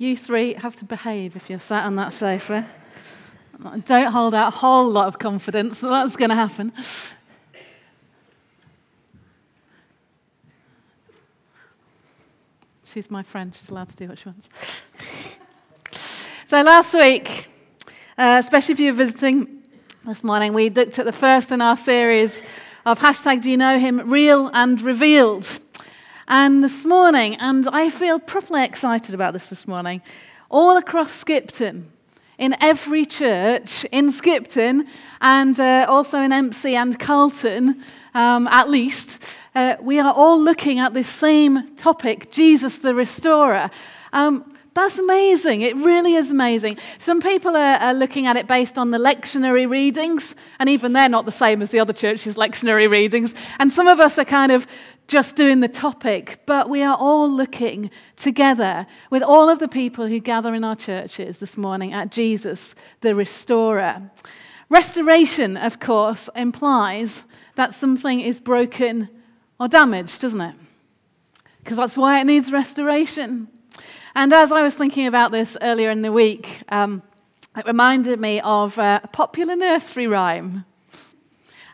You three have to behave if you're sat on that sofa. Don't hold out a whole lot of confidence that that's going to happen. She's my friend. She's allowed to do what she wants. so last week, uh, especially if you're visiting this morning, we looked at the first in our series of hashtag Do You Know Him? Real and Revealed. And this morning, and I feel properly excited about this this morning, all across Skipton, in every church in Skipton and uh, also in Embsay and Carleton, um, at least, uh, we are all looking at this same topic Jesus the Restorer. Um, that's amazing. It really is amazing. Some people are, are, looking at it based on the lectionary readings, and even they're not the same as the other church's lectionary readings. And some of us are kind of just doing the topic, but we are all looking together with all of the people who gather in our churches this morning at Jesus, the restorer. Restoration, of course, implies that something is broken or damaged, doesn't it? Because that's why it needs restoration. And as I was thinking about this earlier in the week, um, it reminded me of uh, a popular nursery rhyme.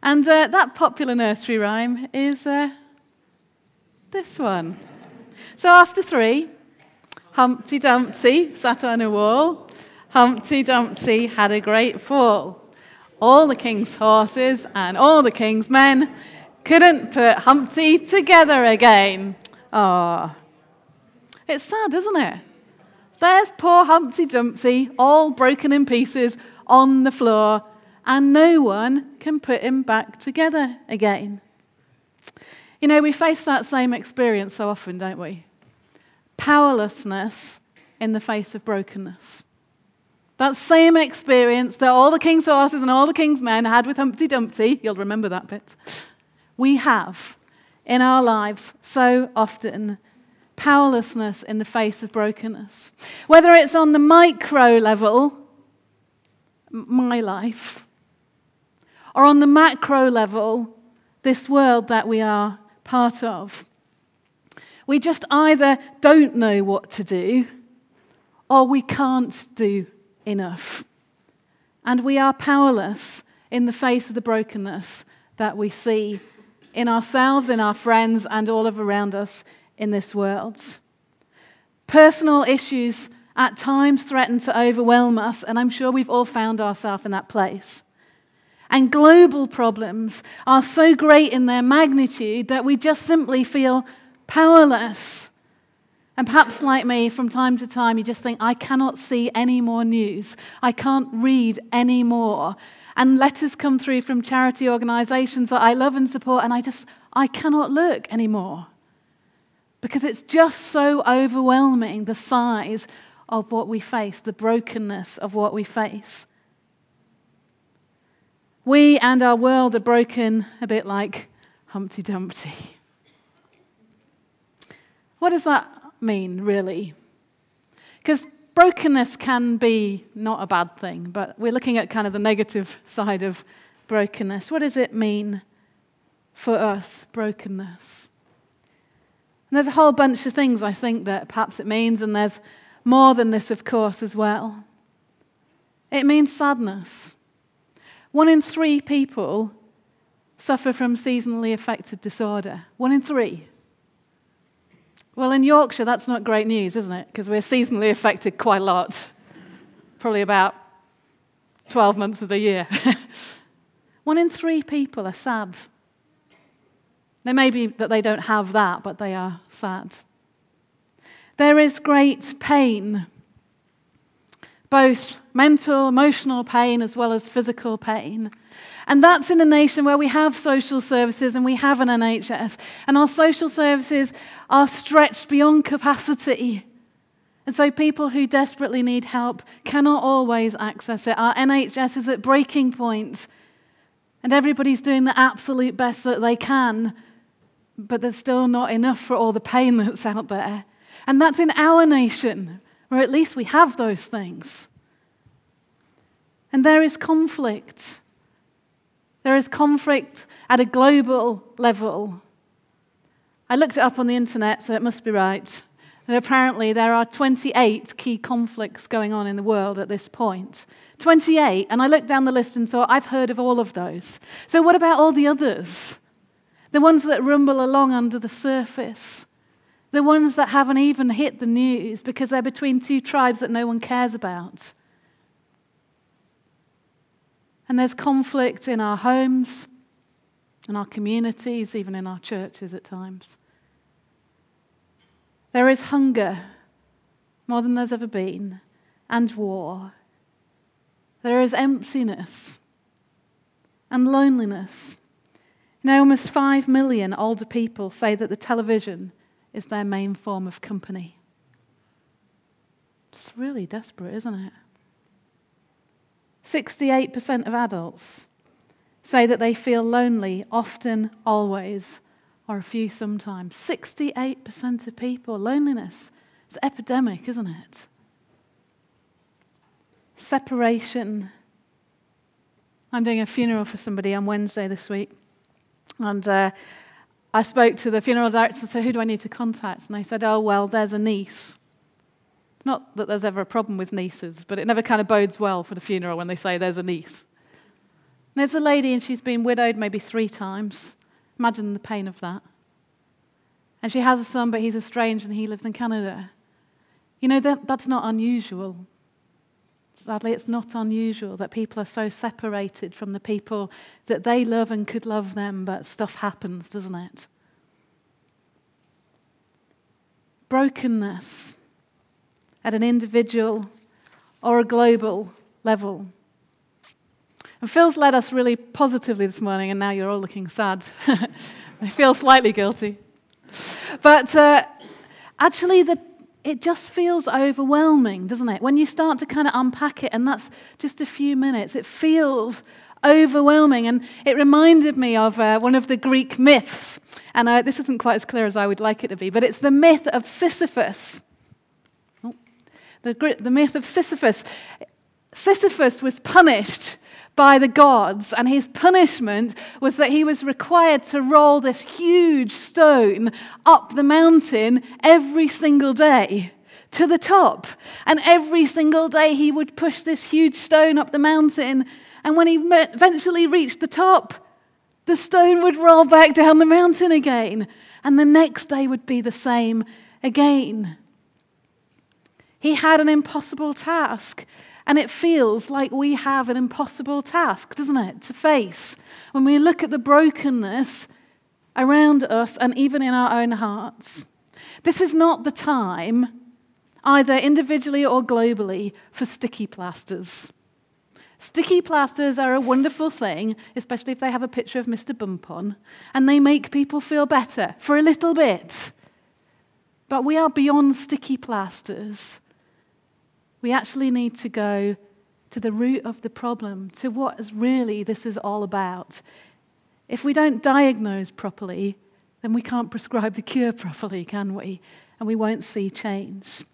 And uh, that popular nursery rhyme is uh, this one. So after three, Humpty Dumpty sat on a wall. Humpty Dumpty had a great fall. All the king's horses and all the king's men couldn't put Humpty together again. Ah, oh. It's sad, isn't it? There's poor Humpty Dumpty, all broken in pieces on the floor, and no one can put him back together again. You know, we face that same experience so often, don't we? Powerlessness in the face of brokenness. That same experience that all the king's horses and all the king's men had with Humpty Dumpty, you'll remember that bit, we have in our lives so often powerlessness in the face of brokenness. Whether it's on the micro level, my life, or on the macro level, this world that we are part of. We just either don't know what to do or we can't do enough. And we are powerless in the face of the brokenness that we see in ourselves, in our friends, and all of around us in this world. Personal issues at times threaten to overwhelm us, and I'm sure we've all found ourselves in that place. And global problems are so great in their magnitude that we just simply feel powerless. And perhaps, like me, from time to time, you just think, I cannot see any more news. I can't read any more. And letters come through from charity organizations that I love and support, and I just, I cannot look anymore. Because it's just so overwhelming the size of what we face, the brokenness of what we face. We and our world are broken a bit like Humpty Dumpty. What does that mean, really? Because brokenness can be not a bad thing, but we're looking at kind of the negative side of brokenness. What does it mean for us, brokenness? And there's a whole bunch of things I think that perhaps it means, and there's more than this, of course, as well. It means sadness. One in three people suffer from seasonally affected disorder. One in three. Well, in Yorkshire, that's not great news, isn't it? Because we're seasonally affected quite a lot. Probably about 12 months of the year. One in three people are sad. There may be that they don't have that, but they are sad. There is great pain both mental, emotional pain, as well as physical pain. And that's in a nation where we have social services and we have an NHS, and our social services are stretched beyond capacity. And so people who desperately need help cannot always access it. Our NHS is at breaking point, and everybody's doing the absolute best that they can, but there's still not enough for all the pain that's out there. And that's in our nation where at least we have those things. And there is conflict. There is conflict at a global level. I looked it up on the internet, so it must be right. And apparently there are 28 key conflicts going on in the world at this point. 28, and I looked down the list and thought, I've heard of all of those. So, what about all the others? The ones that rumble along under the surface, the ones that haven't even hit the news because they're between two tribes that no one cares about. And there's conflict in our homes, in our communities, even in our churches at times. There is hunger, more than there's ever been, and war. There is emptiness and loneliness. Know, almost 5 million older people say that the television is their main form of company. It's really desperate, isn't it? 68% of adults say that they feel lonely often, always, or a few sometimes. 68% of people, loneliness. It's epidemic, isn't it? Separation. I'm doing a funeral for somebody on Wednesday this week. And uh, I spoke to the funeral director and said, Who do I need to contact? And they said, Oh, well, there's a niece. Not that there's ever a problem with nieces, but it never kind of bodes well for the funeral when they say there's a niece. And there's a lady, and she's been widowed maybe three times. Imagine the pain of that. And she has a son, but he's estranged and he lives in Canada. You know, that, that's not unusual. Sadly, it's not unusual that people are so separated from the people that they love and could love them, but stuff happens, doesn't it? Brokenness at an individual or a global level. And Phil's led us really positively this morning, and now you're all looking sad. I feel slightly guilty. But uh, actually, the, it just feels overwhelming, doesn't it? When you start to kind of unpack it, and that's just a few minutes, it feels overwhelming. And it reminded me of uh, one of the Greek myths. And uh, this isn't quite as clear as I would like it to be, but it's the myth of Sisyphus the, the myth of Sisyphus. Sisyphus was punished by the gods, and his punishment was that he was required to roll this huge stone up the mountain every single day to the top. And every single day he would push this huge stone up the mountain, and when he eventually reached the top, the stone would roll back down the mountain again, and the next day would be the same again. He had an impossible task. And it feels like we have an impossible task, doesn't it, to face when we look at the brokenness around us and even in our own hearts. This is not the time, either individually or globally, for sticky plasters. Sticky plasters are a wonderful thing, especially if they have a picture of Mr. Bump on, and they make people feel better for a little bit. But we are beyond sticky plasters. We actually need to go to the root of the problem, to what is really this is all about. If we don't diagnose properly, then we can't prescribe the cure properly, can we? And we won't see change.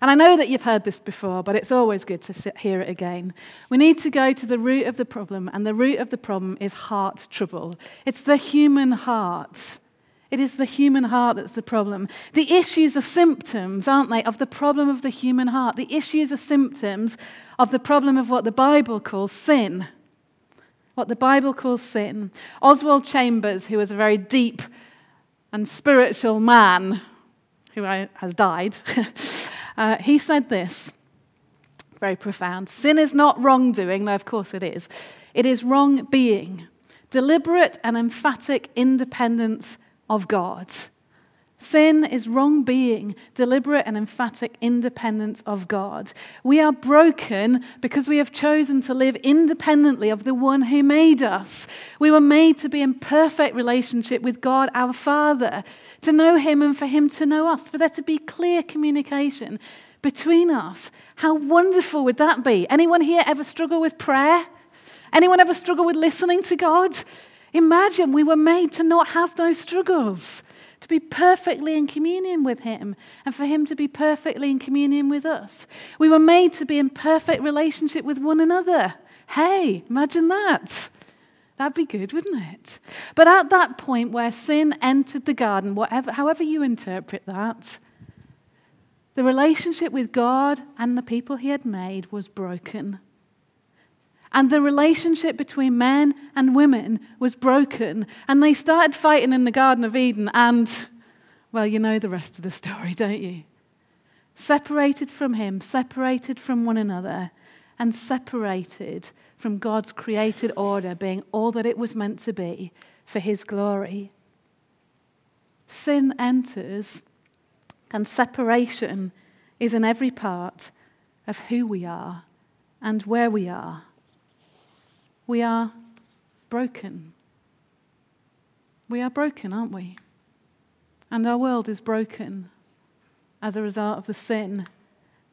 And I know that you've heard this before, but it's always good to hear it again. We need to go to the root of the problem, and the root of the problem is heart trouble. It's the human heart. It is the human heart that's the problem. The issues are symptoms, aren't they, of the problem of the human heart. The issues are symptoms of the problem of what the Bible calls sin. What the Bible calls sin. Oswald Chambers, who was a very deep and spiritual man who has died, uh, he said this very profound Sin is not wrongdoing, though of course it is. It is wrong being, deliberate and emphatic independence of God. Sin is wrong being, deliberate and emphatic independence of God. We are broken because we have chosen to live independently of the one who made us. We were made to be in perfect relationship with God, our Father, to know Him and for Him to know us, for there to be clear communication between us. How wonderful would that be? Anyone here ever struggle with prayer? Anyone ever struggle with listening to God? Imagine we were made to not have those struggles, to be perfectly in communion with Him, and for Him to be perfectly in communion with us. We were made to be in perfect relationship with one another. Hey, imagine that. That'd be good, wouldn't it? But at that point where sin entered the garden, whatever, however you interpret that, The relationship with God and the people he had made was broken. And the relationship between men and women was broken. And they started fighting in the Garden of Eden. And, well, you know the rest of the story, don't you? Separated from him, separated from one another, and separated from God's created order being all that it was meant to be for his glory. Sin enters, and separation is in every part of who we are and where we are. We are broken. We are broken, aren't we? And our world is broken as a result of the sin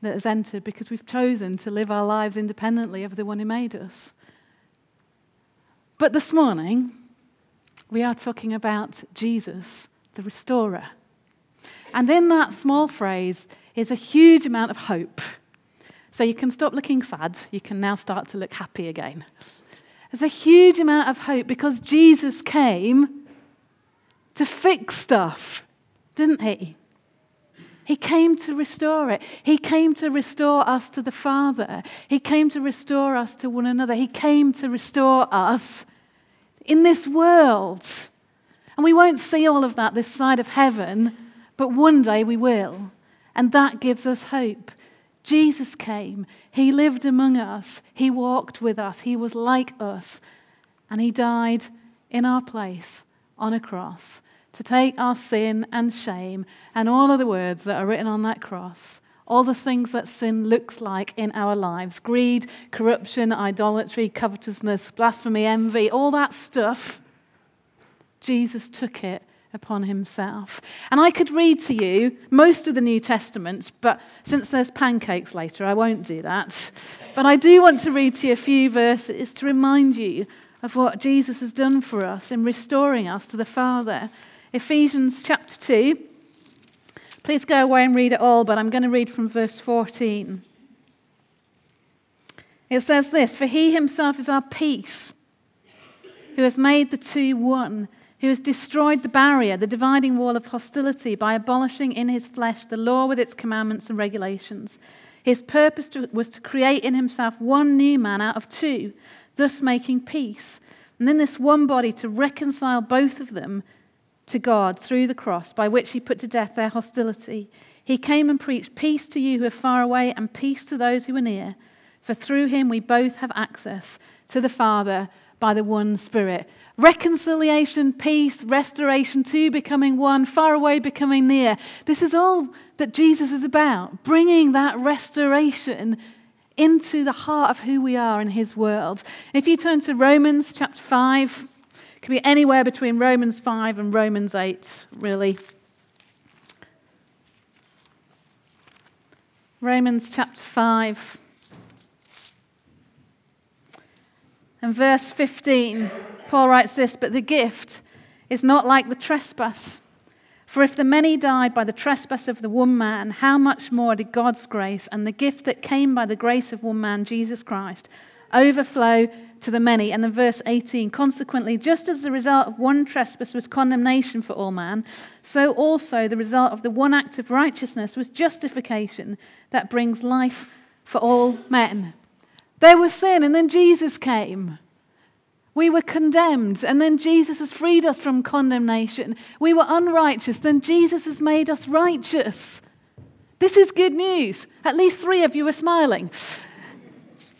that has entered because we've chosen to live our lives independently of the one who made us. But this morning, we are talking about Jesus, the restorer. And in that small phrase is a huge amount of hope. So you can stop looking sad, you can now start to look happy again. There's a huge amount of hope because Jesus came to fix stuff, didn't he? He came to restore it. He came to restore us to the Father. He came to restore us to one another. He came to restore us in this world. And we won't see all of that this side of heaven, but one day we will. And that gives us hope. Jesus came. He lived among us. He walked with us. He was like us. And He died in our place on a cross to take our sin and shame and all of the words that are written on that cross, all the things that sin looks like in our lives greed, corruption, idolatry, covetousness, blasphemy, envy, all that stuff. Jesus took it upon himself. And I could read to you most of the New Testament, but since there's pancakes later, I won't do that. But I do want to read to you a few verses to remind you of what Jesus has done for us in restoring us to the Father. Ephesians chapter 2. Please go away and read it all, but I'm going to read from verse 14. It says this For he himself is our peace, who has made the two one, who has destroyed the barrier, the dividing wall of hostility, by abolishing in his flesh the law with its commandments and regulations. His purpose to, was to create in himself one new man out of two, thus making peace. And in this one body to reconcile both of them to God through the cross, by which he put to death their hostility. He came and preached peace to you who are far away and peace to those who are near. For through him we both have access to the Father by the one Spirit. Reconciliation, peace, restoration, two becoming one, far away becoming near. This is all that Jesus is about, bringing that restoration into the heart of who we are in his world. If you turn to Romans chapter 5, could be anywhere between Romans 5 and Romans 8, really. Romans chapter 5 and verse 15, Paul writes this But the gift is not like the trespass. For if the many died by the trespass of the one man, how much more did God's grace and the gift that came by the grace of one man, Jesus Christ, overflow to the many. And then verse 18 consequently, just as the result of one trespass was condemnation for all man, so also the result of the one act of righteousness was justification that brings life for all men. There was sin, and then Jesus came. We were condemned, and then Jesus has freed us from condemnation. We were unrighteous, then Jesus has made us righteous. This is good news. At least three of you are smiling.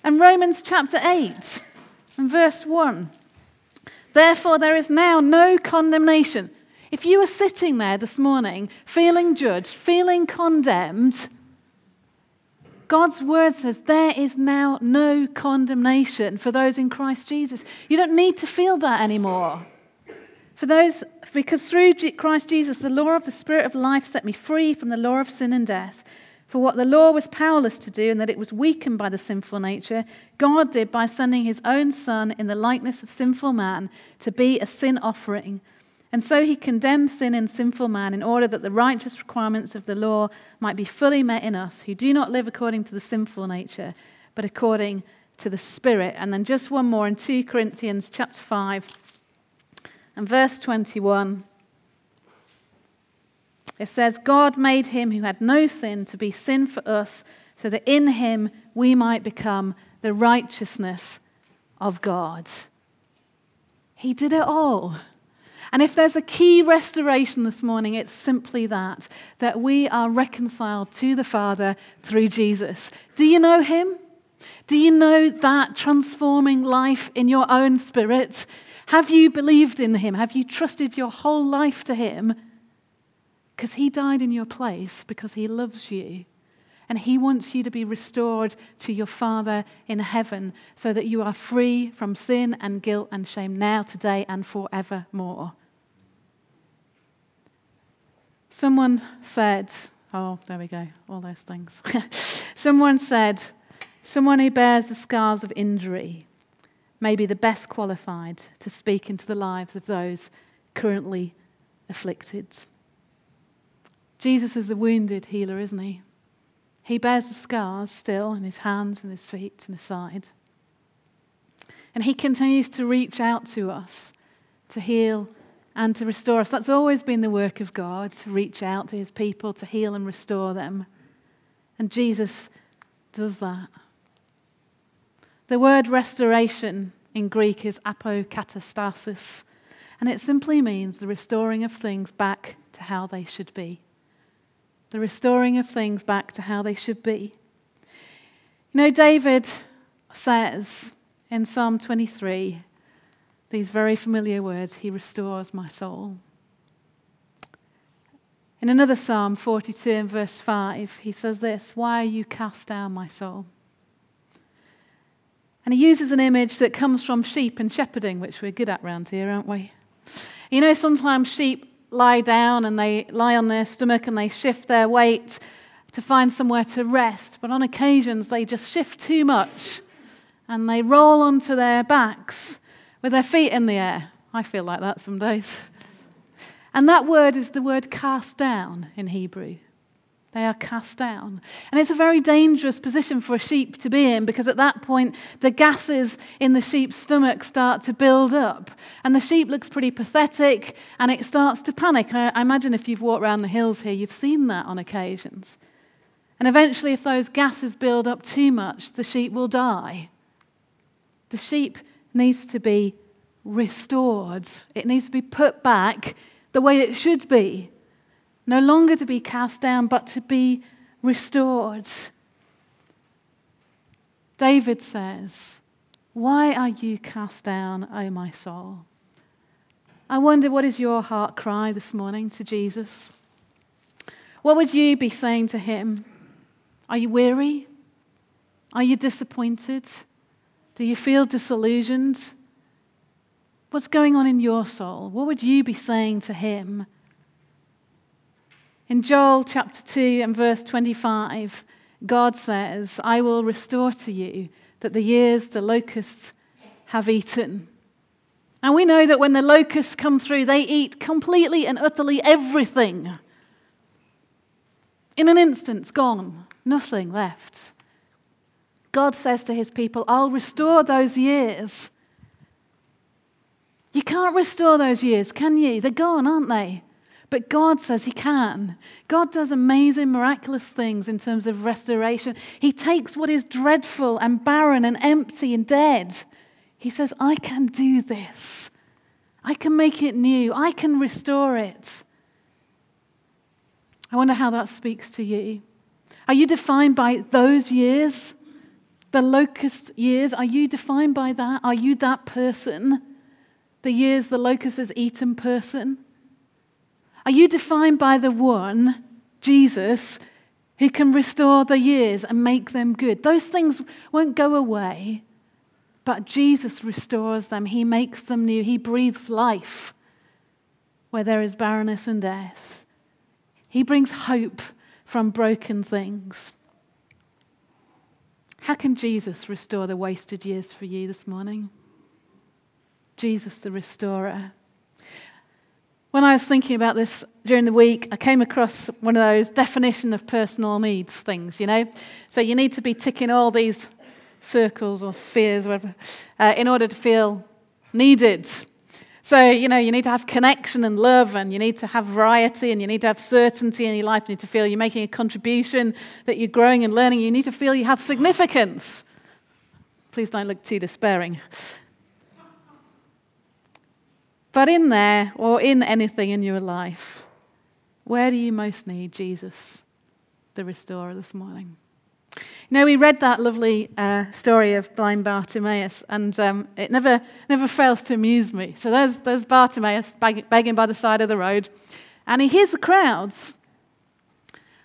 And Romans chapter 8 and verse 1. Therefore, there is now no condemnation. If you are sitting there this morning feeling judged, feeling condemned, God's word says there is now no condemnation for those in Christ Jesus. You don't need to feel that anymore. For those, because through Christ Jesus, the law of the Spirit of life set me free from the law of sin and death. For what the law was powerless to do, and that it was weakened by the sinful nature, God did by sending his own Son in the likeness of sinful man to be a sin offering. And so he condemns sin in sinful man in order that the righteous requirements of the law might be fully met in us, who do not live according to the sinful nature, but according to the Spirit. And then just one more in 2 Corinthians chapter 5 and verse 21. It says, God made him who had no sin to be sin for us, so that in him we might become the righteousness of God. He did it all. And if there's a key restoration this morning, it's simply that that we are reconciled to the Father through Jesus. Do you know him? Do you know that transforming life in your own spirit? Have you believed in him? Have you trusted your whole life to him? Because he died in your place because he loves you. And he wants you to be restored to your Father in heaven so that you are free from sin and guilt and shame now, today, and forevermore. Someone said, oh, there we go, all those things. Someone said, someone who bears the scars of injury may be the best qualified to speak into the lives of those currently afflicted. Jesus is the wounded healer, isn't he? He bears the scars still in his hands and his feet and his side. And he continues to reach out to us to heal and to restore us. That's always been the work of God to reach out to his people, to heal and restore them. And Jesus does that. The word restoration in Greek is apokatastasis, and it simply means the restoring of things back to how they should be the restoring of things back to how they should be. You know, David says in Psalm 23 these very familiar words He restores my soul. In another Psalm 42 and verse 5, he says this Why are you cast down, my soul? And he uses an image that comes from sheep and shepherding, which we're good at round here, aren't we? You know, sometimes sheep lie down and they lie on their stomach and they shift their weight to find somewhere to rest. But on occasions, they just shift too much and they roll onto their backs with their feet in the air. I feel like that some days. And that word is the word cast down in Hebrew. They are cast down. And it's a very dangerous position for a sheep to be in because at that point, the gases in the sheep's stomach start to build up. And the sheep looks pretty pathetic and it starts to panic. I, imagine if you've walked around the hills here, you've seen that on occasions. And eventually, if those gases build up too much, the sheep will die. The sheep needs to be restored, it needs to be put back the way it should be no longer to be cast down, but to be restored. David says, Why are you cast down, O my soul? I wonder what is your heart cry this morning to Jesus? What would you be saying to him? Are you weary? Are you disappointed? Do you feel disillusioned? What's going on in your soul? What would you be saying to him? In Joel chapter 2 and verse 25, God says, I will restore to you that the years the locusts have eaten. And we know that when the locusts come through, they eat completely and utterly everything. In an instant, gone, nothing left. God says to his people, I'll restore those years. You can't restore those years, can you? They're gone, aren't they? But God says He can. God does amazing, miraculous things in terms of restoration. He takes what is dreadful and barren and empty and dead. He says, I can do this. I can make it new. I can restore it. I wonder how that speaks to you. Are you defined by those years? The locust years? Are you defined by that? Are you that person? The years the locust has eaten person? Are you defined by the one, Jesus, who can restore the years and make them good? Those things won't go away, but Jesus restores them. He makes them new. He breathes life where there is barrenness and death. He brings hope from broken things. How can Jesus restore the wasted years for you this morning? Jesus, the restorer. When I was thinking about this during the week, I came across one of those definition of personal needs things, you know? So you need to be ticking all these circles or spheres, whatever, uh, in order to feel needed. So, you know, you need to have connection and love, and you need to have variety, and you need to have certainty in your life. You need to feel you're making a contribution, that you're growing and learning. You need to feel you have significance. Please don't look too despairing. But in there, or in anything in your life, where do you most need Jesus, the restorer, this morning? You know, we read that lovely uh, story of blind Bartimaeus, and um, it never, never fails to amuse me. So there's, there's Bartimaeus begging, begging by the side of the road, and he hears the crowds.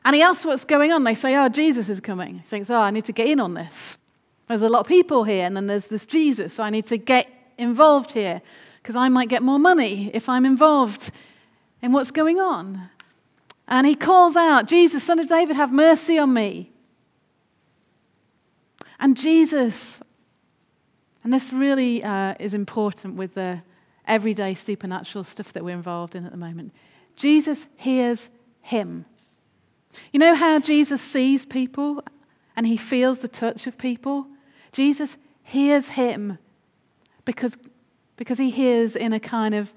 And he asks what's going on. They say, Oh, Jesus is coming. He thinks, Oh, I need to get in on this. There's a lot of people here, and then there's this Jesus, so I need to get involved here because I might get more money if I'm involved in what's going on. And he calls out, Jesus, son of David, have mercy on me. And Jesus, and this really uh, is important with the everyday supernatural stuff that we're involved in at the moment. Jesus hears him. You know how Jesus sees people and he feels the touch of people? Jesus hears him because, because he hears in a kind of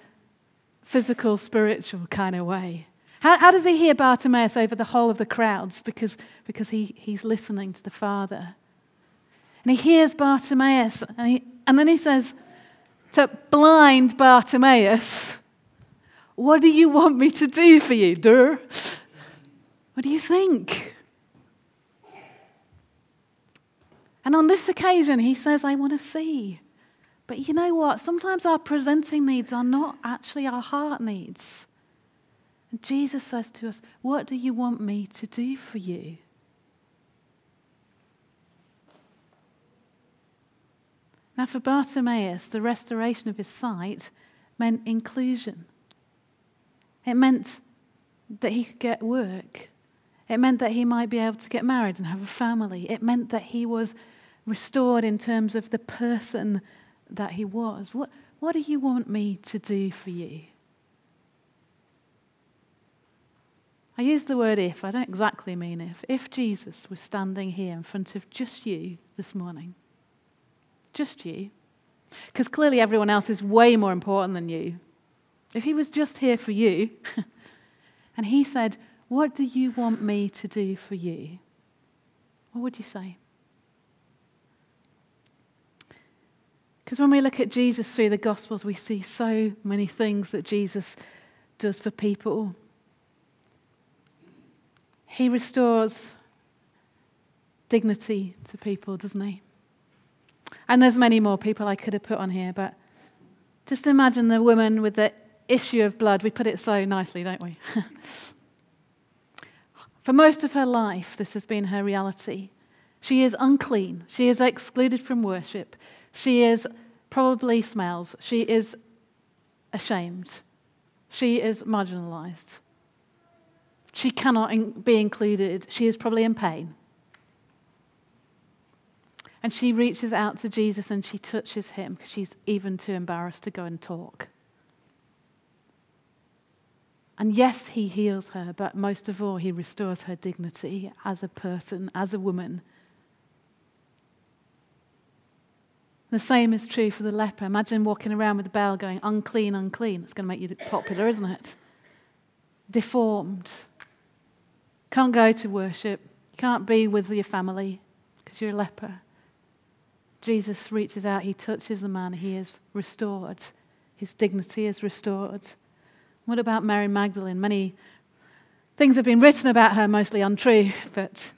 physical, spiritual kind of way. How, how does he hear Bartimaeus over the whole of the crowds? Because, because he, he's listening to the Father. And he hears Bartimaeus, and, he, and then he says to blind Bartimaeus, What do you want me to do for you, Dur? What do you think? And on this occasion, he says, I want to see. But you know what? Sometimes our presenting needs are not actually our heart needs. And Jesus says to us, What do you want me to do for you? Now, for Bartimaeus, the restoration of his sight meant inclusion. It meant that he could get work. It meant that he might be able to get married and have a family. It meant that he was restored in terms of the person that he was. What, what do you want me to do for you? I use the word if, I don't exactly mean if. If Jesus was standing here in front of just you this morning, just you. Because clearly everyone else is way more important than you. If he was just here for you, and he said, What do you want me to do for you? What would you say? Because when we look at Jesus through the Gospels, we see so many things that Jesus does for people. He restores dignity to people, doesn't he? And there's many more people I could have put on here, but just imagine the woman with the issue of blood. We put it so nicely, don't we? For most of her life, this has been her reality. She is unclean. She is excluded from worship. She is probably smells. She is ashamed. She is marginalized. She cannot be included. She is probably in pain. And she reaches out to Jesus and she touches him because she's even too embarrassed to go and talk. And yes, he heals her, but most of all, he restores her dignity as a person, as a woman. The same is true for the leper. Imagine walking around with a bell going, unclean, unclean. It's going to make you popular, isn't it? Deformed. Can't go to worship. Can't be with your family because you're a leper. Jesus reaches out, he touches the man, he is restored. His dignity is restored. What about Mary Magdalene? Many things have been written about her, mostly untrue, but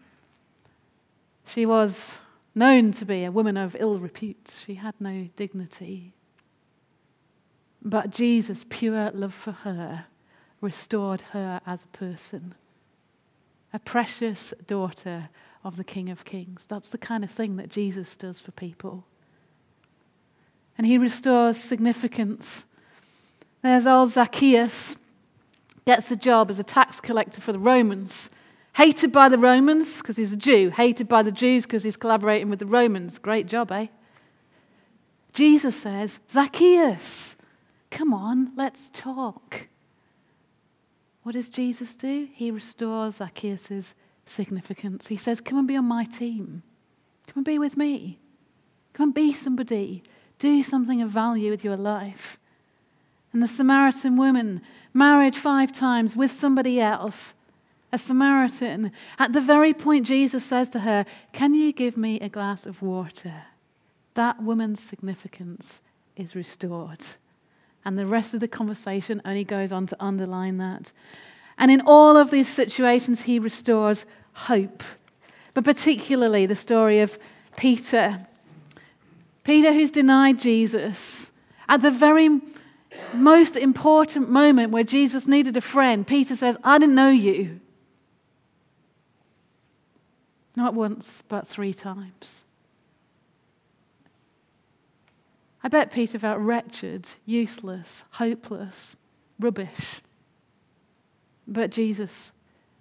she was known to be a woman of ill repute. She had no dignity. But Jesus' pure love for her restored her as a person, a precious daughter of the King of Kings. That's the kind of thing that Jesus does for people. And he restores significance. There's old Zacchaeus, gets a job as a tax collector for the Romans. Hated by the Romans because he's a Jew, hated by the Jews because he's collaborating with the Romans. Great job, eh? Jesus says, Zacchaeus, come on, let's talk. What does Jesus do? He restores Zacchaeus' significance. He says, Come and be on my team. Come and be with me. Come and be somebody. Do something of value with your life. And the Samaritan woman, married five times with somebody else, a Samaritan, at the very point Jesus says to her, Can you give me a glass of water? That woman's significance is restored. And the rest of the conversation only goes on to underline that. And in all of these situations, he restores hope. But particularly the story of Peter. Peter, who's denied Jesus. At the very most important moment where Jesus needed a friend, Peter says, I didn't know you. Not once, but three times. I bet Peter felt wretched, useless, hopeless, rubbish. But Jesus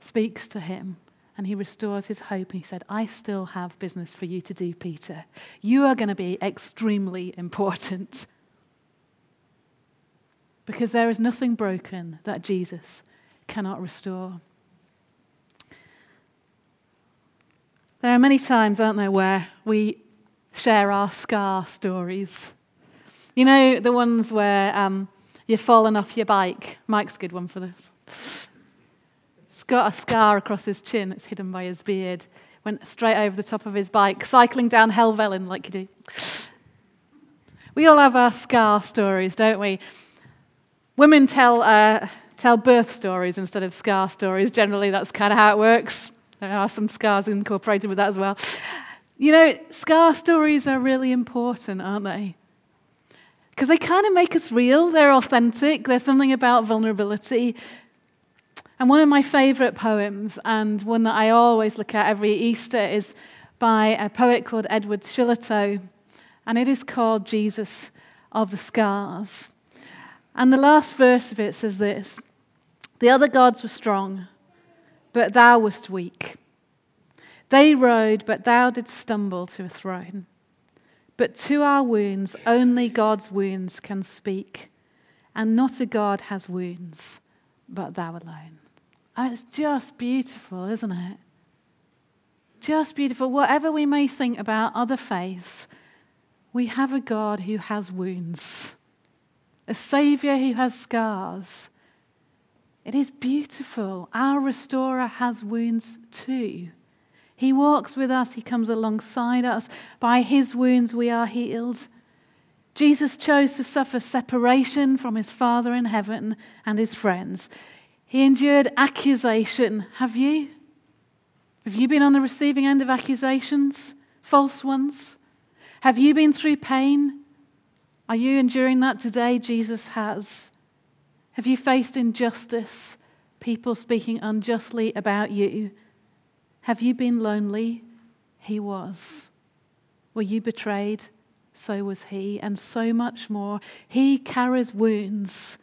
speaks to him and he restores his hope. And he said, I still have business for you to do, Peter. You are going to be extremely important. Because there is nothing broken that Jesus cannot restore. There are many times, aren't there, where we share our scar stories. You know, the ones where um, you've fallen off your bike. Mike's a good one for this. Got a scar across his chin, it's hidden by his beard. Went straight over the top of his bike, cycling down Helvellyn like you do. We all have our scar stories, don't we? Women tell, uh, tell birth stories instead of scar stories. Generally, that's kind of how it works. There are some scars incorporated with that as well. You know, scar stories are really important, aren't they? because they kind of make us real. They're authentic. There's something about vulnerability. And one of my favorite poems, and one that I always look at every Easter, is by a poet called Edward Shillito. And it is called Jesus of the Scars. And the last verse of it says this The other gods were strong, but thou wast weak. They rode, but thou didst stumble to a throne. But to our wounds, only God's wounds can speak. And not a God has wounds, but thou alone. And it's just beautiful, isn't it? Just beautiful. Whatever we may think about other faiths, we have a God who has wounds, a Savior who has scars. It is beautiful. Our restorer has wounds too. He walks with us, He comes alongside us. By His wounds, we are healed. Jesus chose to suffer separation from His Father in heaven and His friends. He endured accusation. Have you? Have you been on the receiving end of accusations? False ones? Have you been through pain? Are you enduring that today? Jesus has. Have you faced injustice? People speaking unjustly about you? Have you been lonely? He was. Were you betrayed? So was he, and so much more. He carries wounds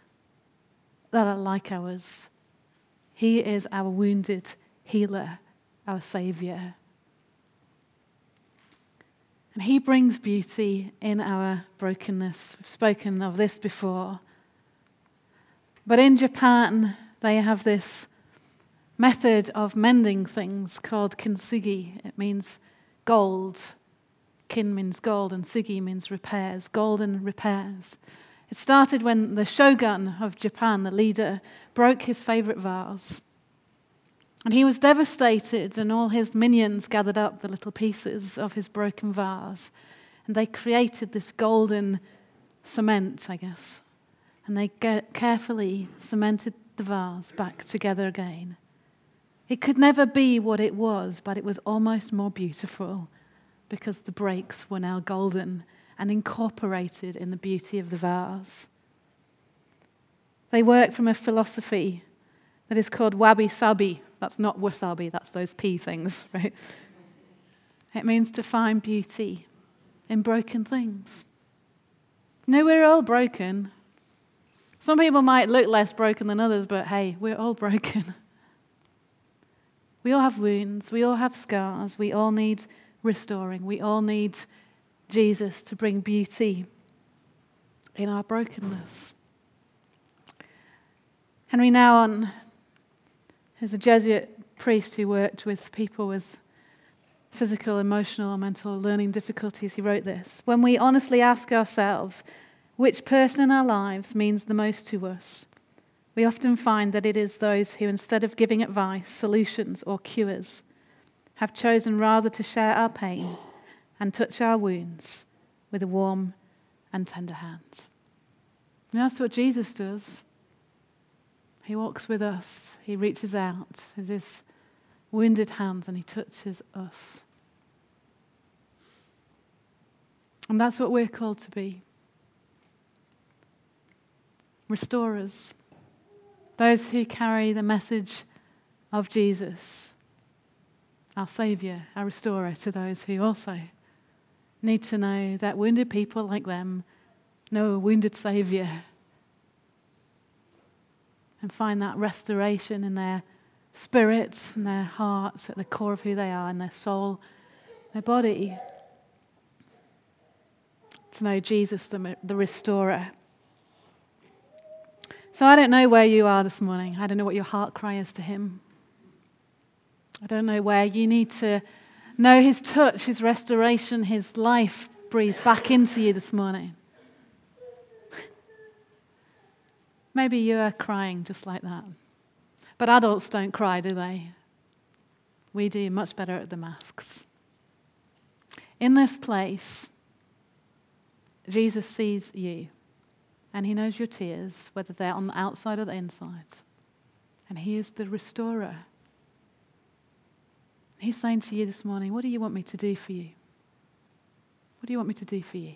that are like ours. He is our wounded healer, our Savior. And He brings beauty in our brokenness. We've spoken of this before. But in Japan, they have this method of mending things called kintsugi. It means gold. Kin means gold, and sugi means repairs, golden repairs. It started when the shogun of Japan, the leader, broke his favorite vase. And he was devastated, and all his minions gathered up the little pieces of his broken vase. And they created this golden cement, I guess. And they carefully cemented the vase back together again. It could never be what it was, but it was almost more beautiful because the breaks were now golden and incorporated in the beauty of the vase. They work from a philosophy that is called wabi sabi. That's not wasabi, that's those pea things, right? It means to find beauty in broken things. Know, we're all broken. Some people might look less broken than others, but hey, we're all broken. We all have wounds, we all have scars, we all need restoring, we all need Jesus to bring beauty in our brokenness. Henri Nouwen is a Jesuit priest who worked with people with physical, emotional, or mental learning difficulties. He wrote this When we honestly ask ourselves, which person in our lives means the most to us, we often find that it is those who, instead of giving advice, solutions, or cures, have chosen rather to share our pain and touch our wounds with a warm and tender hand. And that's what Jesus does. He walks with us, he reaches out with his wounded hands and he touches us. And that's what we're called to be restorers, those who carry the message of Jesus, our Saviour, our restorer, to those who also need to know that wounded people like them know a wounded Saviour and find that restoration in their spirit and their hearts at the core of who they are, and their soul, their body. To know Jesus, the, the restorer. So I don't know where you are this morning. I don't know what your heart cry is to Him. I don't know where you need to know His touch, His restoration, His life breathed back into you this morning. Maybe you are crying just like that. But adults don't cry, do they? We do much better at the masks. In this place, Jesus sees you and he knows your tears, whether they're on the outside or the inside. And he is the restorer. He's saying to you this morning, What do you want me to do for you? What do you want me to do for you?